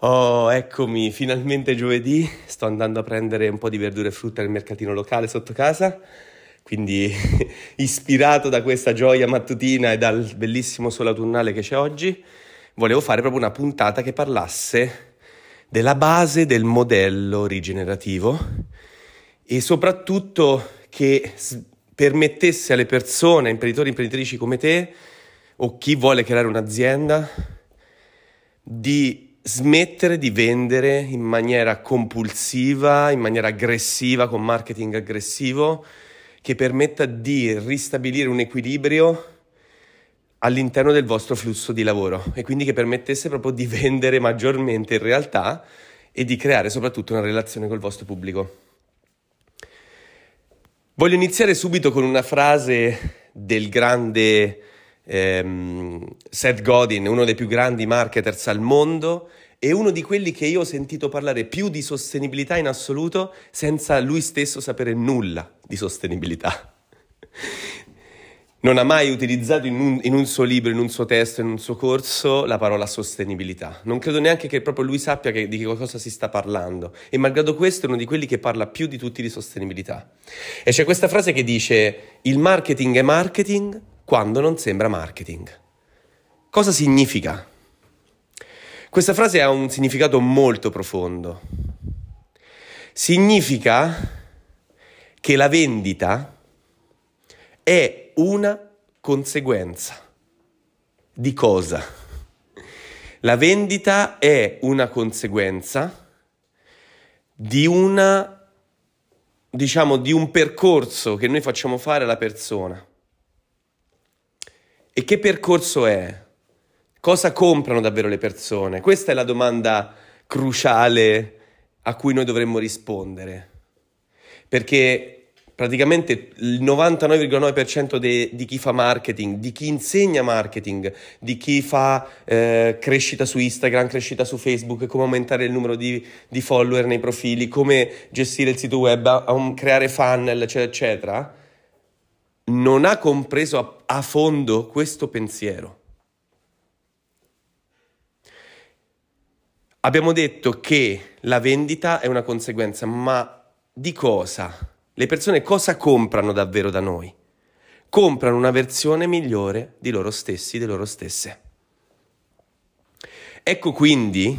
Oh, eccomi, finalmente giovedì, sto andando a prendere un po' di verdure e frutta nel mercatino locale sotto casa, quindi ispirato da questa gioia mattutina e dal bellissimo sole autunnale che c'è oggi, volevo fare proprio una puntata che parlasse della base del modello rigenerativo e soprattutto che permettesse alle persone, imprenditori e imprenditrici come te o chi vuole creare un'azienda di smettere di vendere in maniera compulsiva, in maniera aggressiva, con marketing aggressivo, che permetta di ristabilire un equilibrio all'interno del vostro flusso di lavoro e quindi che permettesse proprio di vendere maggiormente in realtà e di creare soprattutto una relazione col vostro pubblico. Voglio iniziare subito con una frase del grande ehm, Seth Godin, uno dei più grandi marketers al mondo e uno di quelli che io ho sentito parlare più di sostenibilità in assoluto senza lui stesso sapere nulla di sostenibilità. Non ha mai utilizzato in un, in un, suo libro, in un suo testo, in un suo corso la parola sostenibilità. Non credo neanche che proprio lui sappia che, di che cosa si sta parlando. E malgrado questo è uno di quelli che parla più di tutti di sostenibilità. E c'è questa frase che dice: Il marketing è marketing quando non sembra marketing. Cosa significa? Questa frase ha un significato molto profondo. Significa che la vendita è una conseguenza. Di cosa? La vendita è una conseguenza di una diciamo di un percorso che noi facciamo fare alla persona. E che percorso è? Cosa comprano davvero le persone? Questa è la domanda cruciale a cui noi dovremmo rispondere. Perché praticamente il 99,9% de, di chi fa marketing, di chi insegna marketing, di chi fa eh, crescita su Instagram, crescita su Facebook, come aumentare il numero di, di follower nei profili, come gestire il sito web, a, a creare funnel, eccetera, eccetera, non ha compreso a, a fondo questo pensiero. Abbiamo detto che la vendita è una conseguenza, ma di cosa? Le persone cosa comprano davvero da noi? Comprano una versione migliore di loro stessi, di loro stesse. Ecco quindi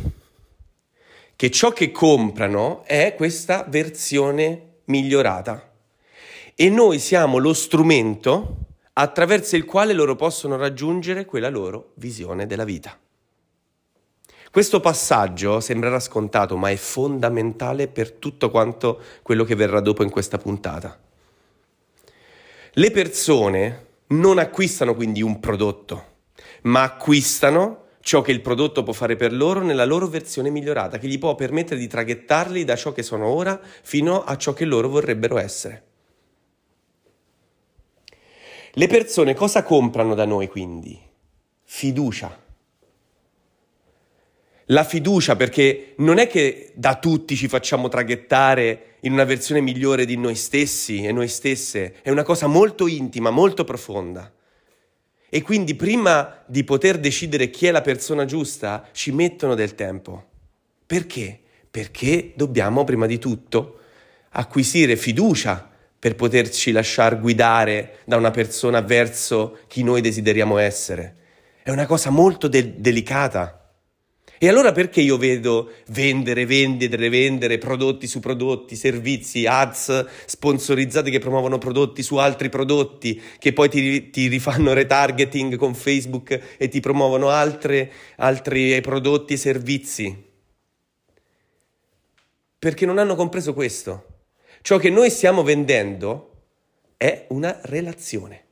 che ciò che comprano è questa versione migliorata e noi siamo lo strumento attraverso il quale loro possono raggiungere quella loro visione della vita. Questo passaggio sembrerà scontato, ma è fondamentale per tutto quanto quello che verrà dopo in questa puntata. Le persone non acquistano quindi un prodotto, ma acquistano ciò che il prodotto può fare per loro nella loro versione migliorata, che gli può permettere di traghettarli da ciò che sono ora fino a ciò che loro vorrebbero essere. Le persone cosa comprano da noi quindi? Fiducia la fiducia, perché non è che da tutti ci facciamo traghettare in una versione migliore di noi stessi e noi stesse, è una cosa molto intima, molto profonda. E quindi prima di poter decidere chi è la persona giusta, ci mettono del tempo. Perché? Perché dobbiamo prima di tutto acquisire fiducia per poterci lasciar guidare da una persona verso chi noi desideriamo essere. È una cosa molto de- delicata. E allora perché io vedo vendere, vendere, vendere prodotti su prodotti, servizi, ads sponsorizzati che promuovono prodotti su altri prodotti, che poi ti, ti rifanno retargeting con Facebook e ti promuovono altre, altri prodotti e servizi? Perché non hanno compreso questo. Ciò che noi stiamo vendendo è una relazione,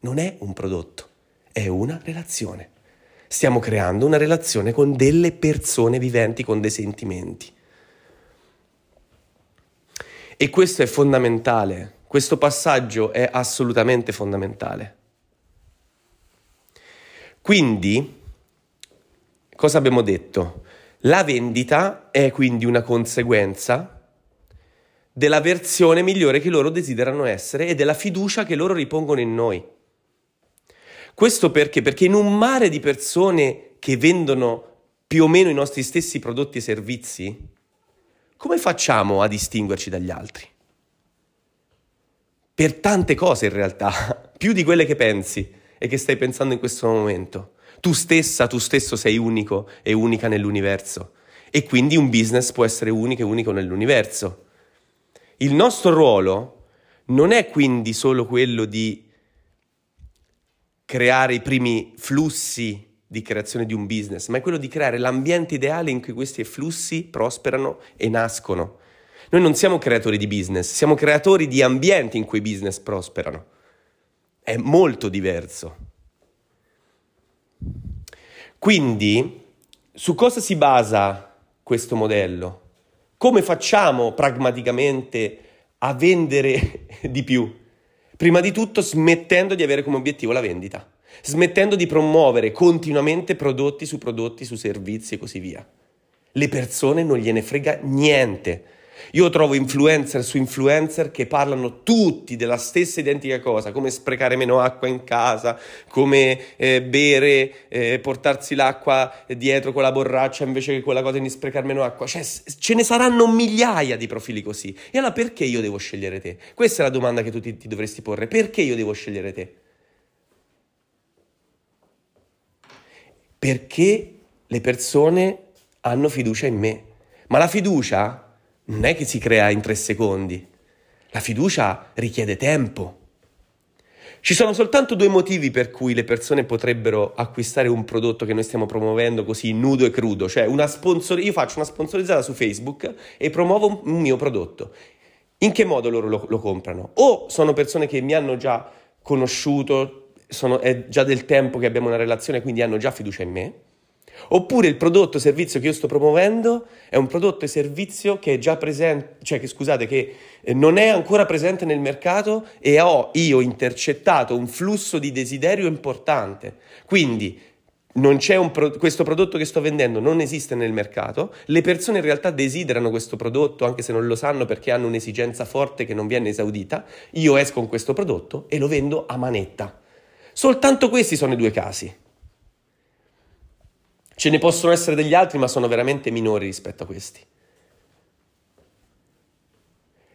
non è un prodotto, è una relazione stiamo creando una relazione con delle persone viventi, con dei sentimenti. E questo è fondamentale Questo passaggio è assolutamente fondamentale. Quindi, cosa abbiamo detto? La vendita è quindi una conseguenza della versione migliore che loro desiderano essere e della fiducia che loro ripongono in noi. Questo perché? Perché in un mare di persone che vendono più o meno i nostri stessi prodotti e servizi, come facciamo a distinguerci dagli altri? Per tante cose in realtà, più di quelle che pensi e che stai pensando in questo momento. Tu stessa, tu stesso sei unico e unica nell'universo e quindi un business può essere unico e unico nell'universo. Il nostro ruolo non è quindi solo quello di creare i primi flussi di creazione di un business, ma è quello di creare l'ambiente ideale in cui questi flussi prosperano e nascono. Noi non siamo creatori di business, siamo creatori di ambienti in cui i business prosperano. È molto diverso. Quindi, su cosa si basa questo modello? Come facciamo pragmaticamente a vendere di più? Prima di tutto smettendo di avere come obiettivo la vendita, smettendo di promuovere continuamente prodotti su prodotti, su servizi e così via. Le persone non gliene frega niente io trovo influencer su influencer che parlano tutti della stessa identica cosa, come sprecare meno acqua in casa, come eh, bere, eh, portarsi l'acqua dietro con la borraccia invece che quella cosa di sprecare meno acqua. Cioè, ce ne saranno migliaia di profili così. E allora perché io devo scegliere te? Questa è la domanda che tu ti, ti dovresti porre. Perché io devo scegliere te? Perché le persone hanno fiducia in me. Ma la fiducia non è che si crea in tre secondi. La fiducia richiede tempo. Ci sono soltanto due motivi per cui le persone potrebbero acquistare un prodotto che noi stiamo promuovendo così nudo e crudo, cioè una sponsor- io faccio una sponsorizzata su Facebook e promuovo un mio prodotto. In che modo loro lo, lo comprano? O sono persone che mi hanno già conosciuto, sono, è già del tempo che abbiamo una relazione, quindi hanno già fiducia in me, Oppure il prodotto o servizio che io sto promuovendo è un prodotto e servizio che è già presente, cioè che scusate, che eh, non è ancora presente nel mercato e ho io intercettato un flusso di desiderio importante. Quindi pro- questo prodotto che sto vendendo non esiste nel mercato, le persone in realtà desiderano questo prodotto anche se non lo sanno perché hanno un'esigenza forte che non viene esaudita, io esco con questo prodotto e lo vendo a manetta. Soltanto questi sono i due casi. Ce ne possono essere degli altri, ma sono veramente minori rispetto a questi.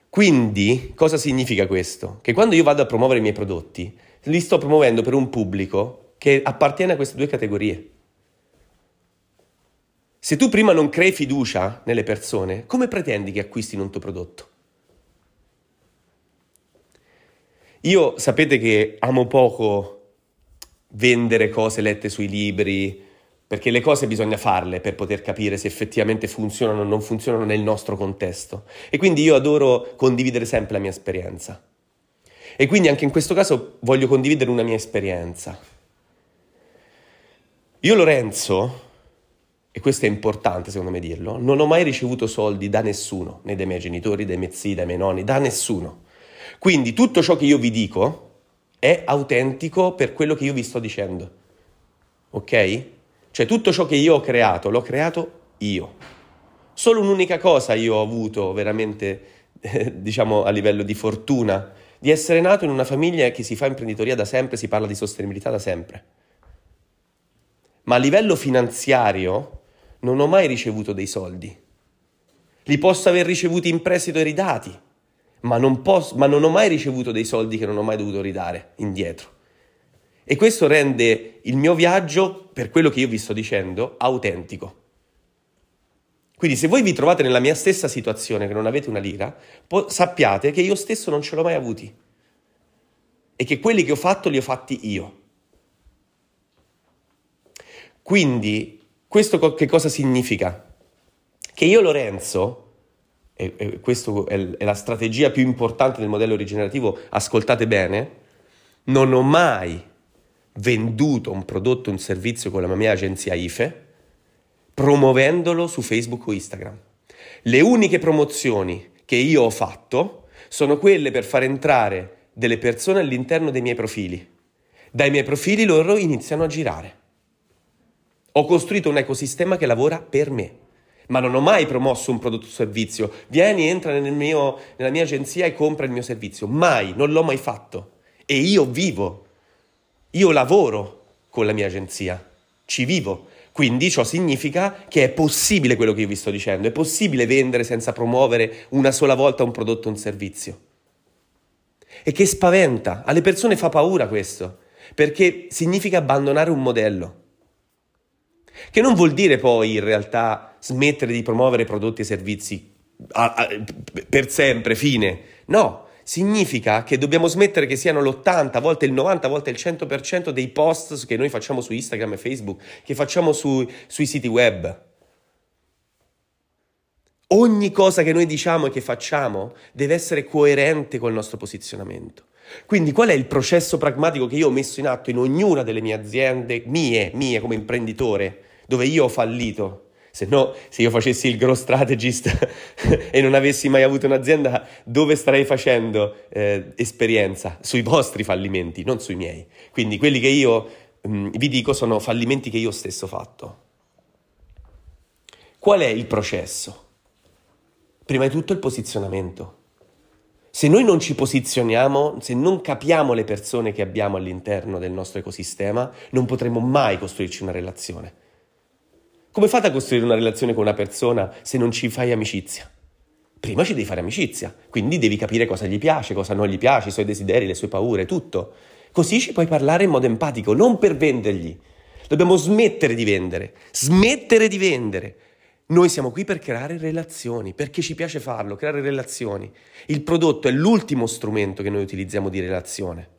Quindi, cosa significa questo? Che quando io vado a promuovere i miei prodotti, li sto promuovendo per un pubblico che appartiene a queste due categorie. Se tu prima non crei fiducia nelle persone, come pretendi che acquistino un tuo prodotto? Io sapete che amo poco vendere cose lette sui libri, perché le cose bisogna farle per poter capire se effettivamente funzionano o non funzionano nel nostro contesto. E quindi io adoro condividere sempre la mia esperienza. E quindi anche in questo caso voglio condividere una mia esperienza. Io Lorenzo, e questo è importante secondo me dirlo, non ho mai ricevuto soldi da nessuno, né dai miei genitori, dai miei zii, dai miei nonni, da nessuno. Quindi tutto ciò che io vi dico è autentico per quello che io vi sto dicendo. Ok? Cioè tutto ciò che io ho creato, l'ho creato io. Solo un'unica cosa io ho avuto veramente, eh, diciamo, a livello di fortuna, di essere nato in una famiglia che si fa imprenditoria da sempre, si parla di sostenibilità da sempre. Ma a livello finanziario non ho mai ricevuto dei soldi. Li posso aver ricevuti in prestito e ridati, ma non, posso, ma non ho mai ricevuto dei soldi che non ho mai dovuto ridare indietro. E questo rende il mio viaggio, per quello che io vi sto dicendo, autentico. Quindi se voi vi trovate nella mia stessa situazione, che non avete una lira, po- sappiate che io stesso non ce l'ho mai avuti e che quelli che ho fatto li ho fatti io. Quindi questo co- che cosa significa? Che io Lorenzo, e, e questa è, è la strategia più importante del modello rigenerativo, ascoltate bene, non ho mai venduto un prodotto un servizio con la mia agenzia IFE promuovendolo su Facebook o Instagram. Le uniche promozioni che io ho fatto sono quelle per far entrare delle persone all'interno dei miei profili. Dai miei profili loro iniziano a girare. Ho costruito un ecosistema che lavora per me, ma non ho mai promosso un prodotto o servizio. Vieni, entra nel mio, nella mia agenzia e compra il mio servizio. Mai, non l'ho mai fatto. E io vivo, io lavoro con la mia agenzia, ci vivo. Quindi ciò significa che è possibile quello che io vi sto dicendo, è possibile vendere senza promuovere una sola volta un prodotto o un servizio. E che spaventa, alle persone fa paura questo, perché significa abbandonare un modello. Che non vuol dire poi in realtà smettere di promuovere prodotti e servizi a, a, per sempre, fine. No, significa che dobbiamo smettere che siano l'80, a volte il 90, a volte il 100% dei post che noi facciamo su Instagram e Facebook, che facciamo su, sui siti web. Ogni cosa che noi diciamo e che facciamo deve essere coerente col nostro posizionamento. Quindi qual è il processo pragmatico che io ho messo in atto in ognuna delle mie aziende, mie, mie come imprenditore, dove io ho fallito? Se no, se io facessi il growth strategist e non avessi mai avuto un'azienda, dove starei facendo eh, esperienza? Sui vostri fallimenti, non sui miei. Quindi quelli che io mh, mm, vi dico sono fallimenti che io stesso ho fatto. Qual è il processo? Prima di tutto il posizionamento. Se noi non ci posizioniamo, se non capiamo le persone che abbiamo all'interno del nostro ecosistema, non potremo mai costruirci una relazione. Come fate a costruire una relazione con una persona se non ci fai amicizia? Prima ci devi fare amicizia, quindi devi capire cosa gli piace, cosa non gli piace, i suoi desideri, le sue paure, tutto. Così ci puoi parlare in modo empatico, non per vendergli. Dobbiamo smettere di vendere, smettere di vendere. Noi siamo qui per creare relazioni, perché ci piace farlo, creare relazioni. Il prodotto è l'ultimo strumento che noi utilizziamo di relazione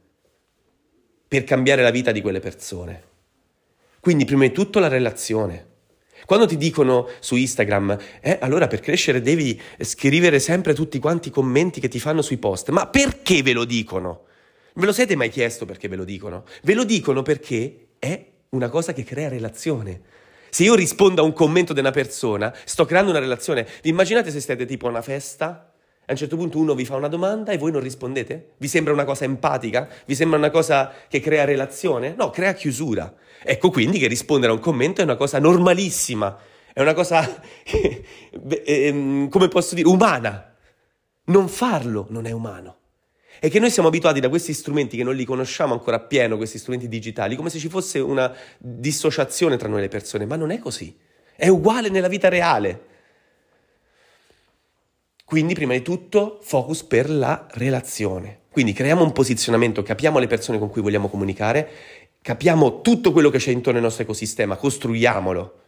per cambiare la vita di quelle persone. Quindi prima di tutto la relazione. Quando ti dicono su Instagram, eh, allora per crescere devi scrivere sempre tutti quanti i commenti che ti fanno sui post, ma perché ve lo dicono? Ve lo siete mai chiesto perché ve lo dicono? Ve lo dicono perché è una cosa che crea relazione. Se io rispondo a un commento di una persona, sto creando una relazione. Vi immaginate se siete tipo a una festa a un certo punto uno vi fa una domanda e voi non rispondete? Vi sembra una cosa empatica? Vi sembra una cosa che crea relazione? No, crea chiusura. Ecco quindi che rispondere a un commento è una cosa normalissima, è una cosa, ehm, come posso dire, umana. Non farlo non è umano. È che noi siamo abituati da questi strumenti che non li conosciamo ancora appieno, questi strumenti digitali, come se ci fosse una dissociazione tra noi le persone, ma non è così. È uguale nella vita reale. Quindi, prima di tutto, focus per la relazione. Quindi creiamo un posizionamento, capiamo le persone con cui vogliamo comunicare, capiamo tutto quello che c'è intorno al nostro ecosistema, costruiamolo.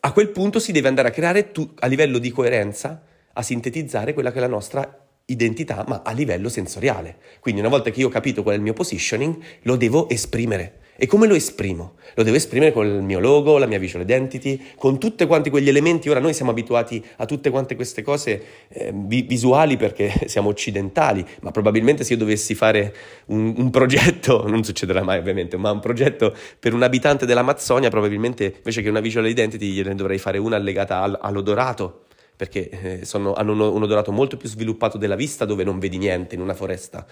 A quel punto si deve andare a creare tu, a livello di coerenza, a sintetizzare quella che è la nostra identità, ma a livello sensoriale. Quindi una volta che io ho capito qual è il mio positioning, lo devo esprimere. E come lo esprimo? Lo devo esprimere con il mio logo, la mia visual identity, con tutti quanti quegli elementi. Ora noi siamo abituati a tutte quante queste cose eh, visuali perché siamo occidentali, ma probabilmente se io dovessi fare un, un, progetto, non succederà mai ovviamente, ma un progetto per un abitante dell'Amazzonia, probabilmente invece che una visual identity gliene dovrei fare una allegata al, all'odorato perché eh, sono, hanno un odorato molto più sviluppato della vista dove non vedi niente in una foresta.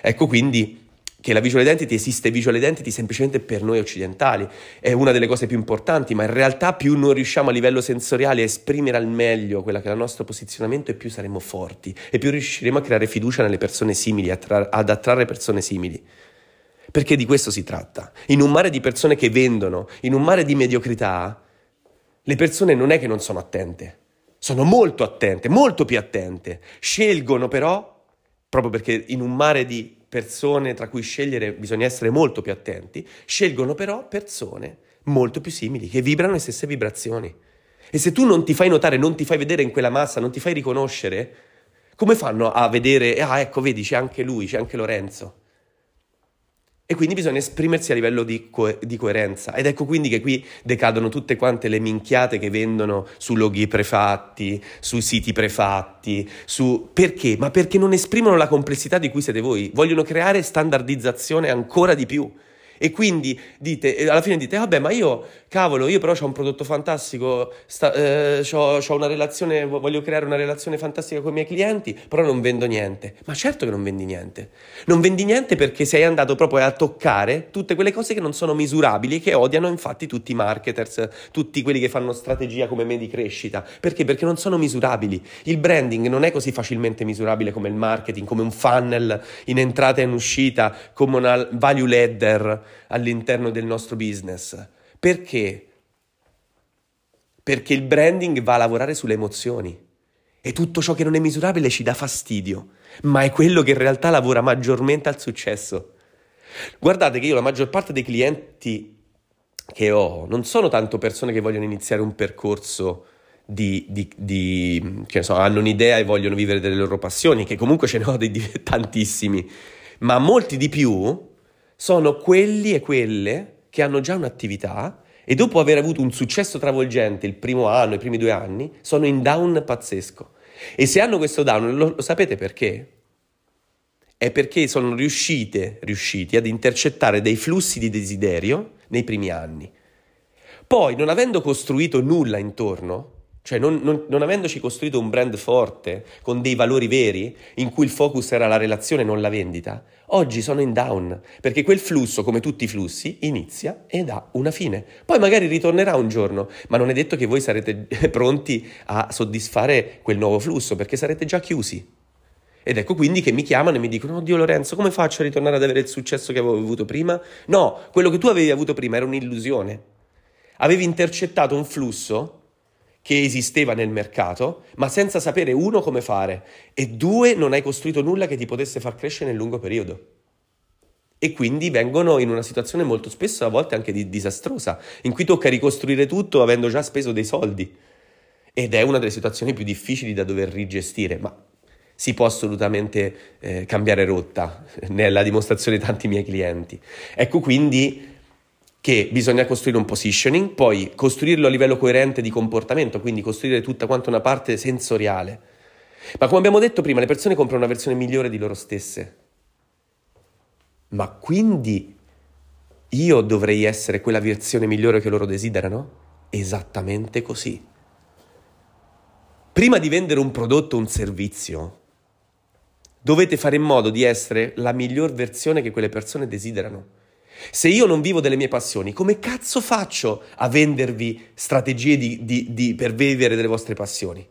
Ecco quindi che la visual identity esiste visual identity semplicemente per noi occidentali, è una delle cose più importanti, ma in realtà più non riusciamo a livello sensoriale a esprimere al meglio quello che è il nostro posizionamento e più saremo forti e più riusciremo a creare fiducia nelle persone simili, ad attrarre persone simili. Perché di questo si tratta. In un mare di persone che vendono, in un mare di mediocrità, le persone non è che non sono attente, sono molto attente, molto più attente. Scelgono però, proprio perché in un mare di persone tra cui scegliere bisogna essere molto più attenti, scelgono però persone molto più simili, che vibrano le stesse vibrazioni. E se tu non ti fai notare, non ti fai vedere in quella massa, non ti fai riconoscere, come fanno a vedere, ah ecco, vedi, c'è anche lui, c'è anche Lorenzo? E quindi bisogna esprimersi a livello di, co- di, coerenza. Ed ecco quindi che qui decadono tutte quante le minchiate che vendono su loghi prefatti, sui siti prefatti, su... Perché? Ma perché non esprimono la complessità di cui siete voi. Vogliono creare standardizzazione ancora di più. E quindi dite, alla fine dite, vabbè, ma io, cavolo, io però ho un prodotto fantastico, eh, ho una relazione, voglio creare una relazione fantastica con i miei clienti, però non vendo niente. Ma certo che non vendi niente. Non vendi niente perché sei andato proprio a toccare tutte quelle cose che non sono misurabili, che odiano infatti tutti i marketers, tutti quelli che fanno strategia come me di crescita. Perché? Perché non sono misurabili. Il branding non è così facilmente misurabile come il marketing, come un funnel in entrata e in uscita, come una value ladder all'interno del nostro business. Perché? Perché il branding va a lavorare sulle emozioni e tutto ciò che non è misurabile ci dà fastidio, ma è quello che in realtà lavora maggiormente al successo. Guardate che io la maggior parte dei clienti che ho non sono tanto persone che vogliono iniziare un percorso di, di, di che so, hanno un'idea e vogliono vivere delle loro passioni, che comunque ce ne ho dei, tantissimi, ma molti di più sono quelli e quelle che hanno già un'attività e dopo aver avuto un successo travolgente il primo anno, i primi due anni, sono in down pazzesco. E se hanno questo down, lo, lo sapete perché? È perché sono riuscite, riusciti ad intercettare dei flussi di desiderio nei primi anni. Poi, non avendo costruito nulla intorno, cioè non, non, non, avendoci costruito un brand forte, con dei valori veri, in cui il focus era la relazione e non la vendita, oggi sono in down, perché quel flusso, come tutti i flussi, inizia ed ha una fine. Poi magari ritornerà un giorno, ma non è detto che voi sarete pronti a soddisfare quel nuovo flusso, perché sarete già chiusi. Ed ecco quindi che mi chiamano e mi dicono, oddio Lorenzo, come faccio a ritornare ad avere il successo che avevo avuto prima? No, quello che tu avevi avuto prima era un'illusione. Avevi intercettato un flusso che esisteva nel mercato, ma senza sapere uno come fare e due non hai costruito nulla che ti potesse far crescere nel lungo periodo. E quindi vengono in una situazione molto spesso a volte anche di disastrosa, in cui tocca ricostruire tutto avendo già speso dei soldi. Ed è una delle situazioni più difficili da dover rigestire, ma si può assolutamente eh, cambiare rotta, nella dimostrazione di tanti miei clienti. Ecco quindi che bisogna costruire un positioning, poi costruirlo a livello coerente di comportamento, quindi costruire tutta quanta una parte sensoriale. Ma come abbiamo detto prima, le persone comprano una versione migliore di loro stesse. Ma quindi io dovrei essere quella versione migliore che loro desiderano? Esattamente così. Prima di vendere un prodotto o un servizio, dovete fare in modo di essere la miglior versione che quelle persone desiderano. Se io non vivo delle mie passioni, come cazzo faccio a vendervi strategie di, di, di, per vivere delle vostre passioni?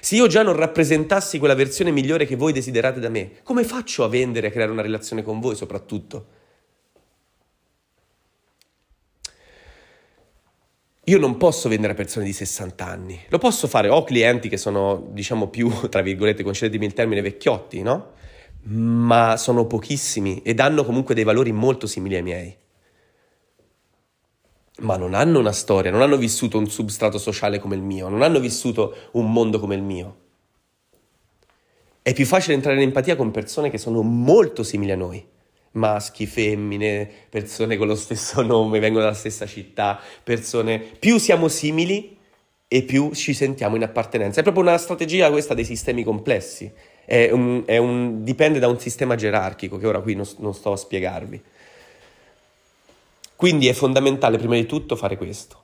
Se io già non rappresentassi quella versione migliore che voi desiderate da me, come faccio a vendere e a creare una relazione con voi soprattutto? Io non posso vendere a persone di 60 anni, lo posso fare, ho clienti che sono, diciamo, più, tra virgolette, concedetemi il termine, vecchiotti, no? Ma sono pochissimi ed hanno comunque dei valori molto simili ai miei. Ma non hanno una storia, non hanno vissuto un substrato sociale come il mio, non hanno vissuto un mondo come il mio. È più facile entrare in empatia con persone che sono molto simili a noi, maschi, femmine, persone con lo stesso nome, vengono dalla stessa città, persone... Più siamo simili e più ci sentiamo in appartenenza. È proprio una strategia questa dei sistemi complessi è un, è un, dipende da un sistema gerarchico che ora qui non, non sto a spiegarvi. Quindi è fondamentale prima di tutto fare questo.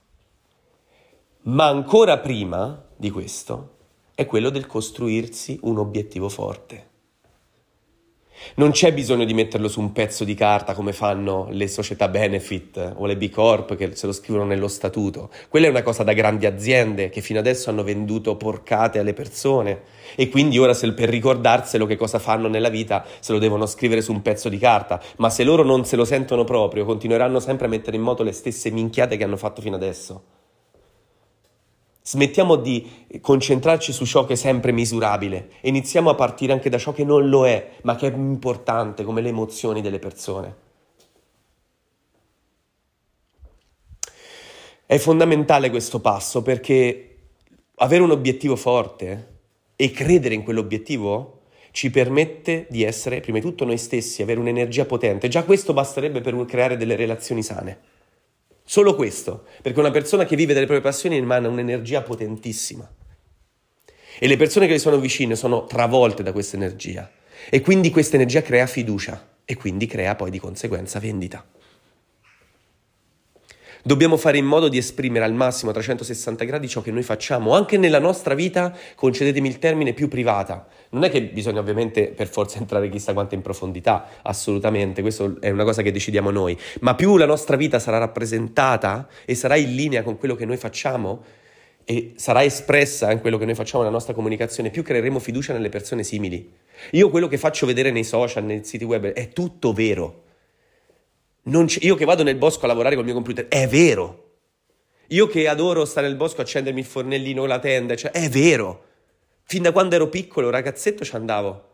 Ma ancora prima di questo è quello del costruirsi un obiettivo forte. Non c'è bisogno di metterlo su un pezzo di carta come fanno le società benefit o le B Corp che se lo scrivono nello statuto. Quella è una cosa da grandi aziende che fino adesso hanno venduto porcate alle persone e quindi ora se, per ricordarselo che cosa fanno nella vita se lo devono scrivere su un pezzo di carta. Ma se loro non se lo sentono proprio continueranno sempre a mettere in moto le stesse minchiate che hanno fatto fino adesso. Smettiamo di concentrarci su ciò che è sempre misurabile e iniziamo a partire anche da ciò che non lo è, ma che è importante, come le emozioni delle persone. È fondamentale questo passo perché avere un obiettivo forte e credere in quell'obiettivo ci permette di essere prima di tutto noi stessi, avere un'energia potente. Già questo basterebbe per creare delle relazioni sane. Solo questo, perché una persona che vive delle proprie passioni emana un'energia potentissima. E le persone che le sono vicine sono travolte da questa energia. E quindi questa energia crea fiducia e quindi crea poi di conseguenza vendita. Dobbiamo fare in modo di esprimere al massimo a 360 gradi ciò che noi facciamo, anche nella nostra vita, concedetemi il termine, più privata. Non è che bisogna ovviamente per forza entrare chissà quanto in profondità, assolutamente, questo è una cosa che decidiamo noi, ma più la nostra vita sarà rappresentata e sarà in linea con quello che noi facciamo e sarà espressa in quello che noi facciamo nella nostra comunicazione, più creeremo fiducia nelle persone simili. Io quello che faccio vedere nei social, nei siti web, è tutto vero io che vado nel bosco a lavorare col mio computer, è vero. Io che adoro stare nel bosco, accendermi il fornellino o la tenda, cioè, è vero. Fin da quando ero piccolo, ragazzetto, ci andavo.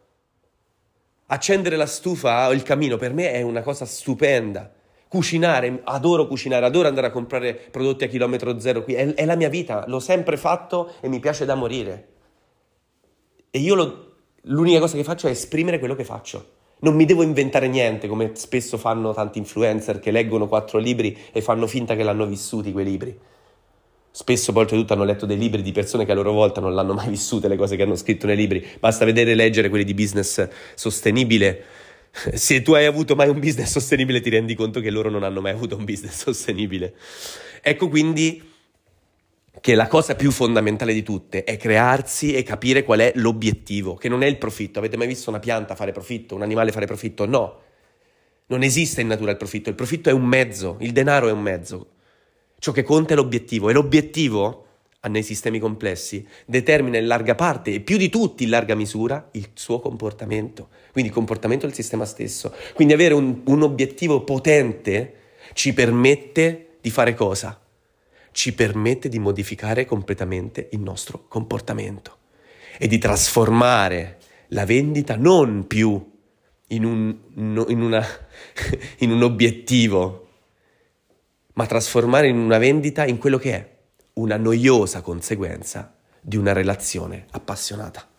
Accendere la stufa o il camino per me è una cosa stupenda. Cucinare, adoro cucinare, adoro andare a comprare prodotti a chilometro zero qui, è, è la mia vita, l'ho sempre fatto e mi piace da morire. E io lo, l'unica cosa che faccio è esprimere quello che faccio. Non mi devo inventare niente, come spesso fanno tanti influencer che leggono quattro libri e fanno finta che l'hanno vissuti quei libri. Spesso oltretutto hanno letto dei libri di persone che a loro volta non l'hanno mai vissute le cose che hanno scritto nei libri. Basta vedere e leggere quelli di business sostenibile. Se tu hai avuto mai un business sostenibile ti rendi conto che loro non hanno mai avuto un business sostenibile. Ecco quindi che la cosa più fondamentale di tutte è crearsi e capire qual è l'obiettivo, che non è il profitto. Avete mai visto una pianta fare profitto, un animale fare profitto? No. Non esiste in natura il profitto, il profitto è un mezzo, il denaro è un mezzo. Ciò che conta è l'obiettivo e l'obiettivo nei sistemi complessi determina in larga parte e più di tutti in larga misura il suo comportamento, quindi il comportamento del sistema stesso. Quindi avere un, un obiettivo potente ci permette di fare cosa? Ci permette di modificare completamente il nostro comportamento e di trasformare la vendita non più in un, in una, in un obiettivo, ma trasformare in una vendita in quello che è una noiosa conseguenza di una relazione appassionata.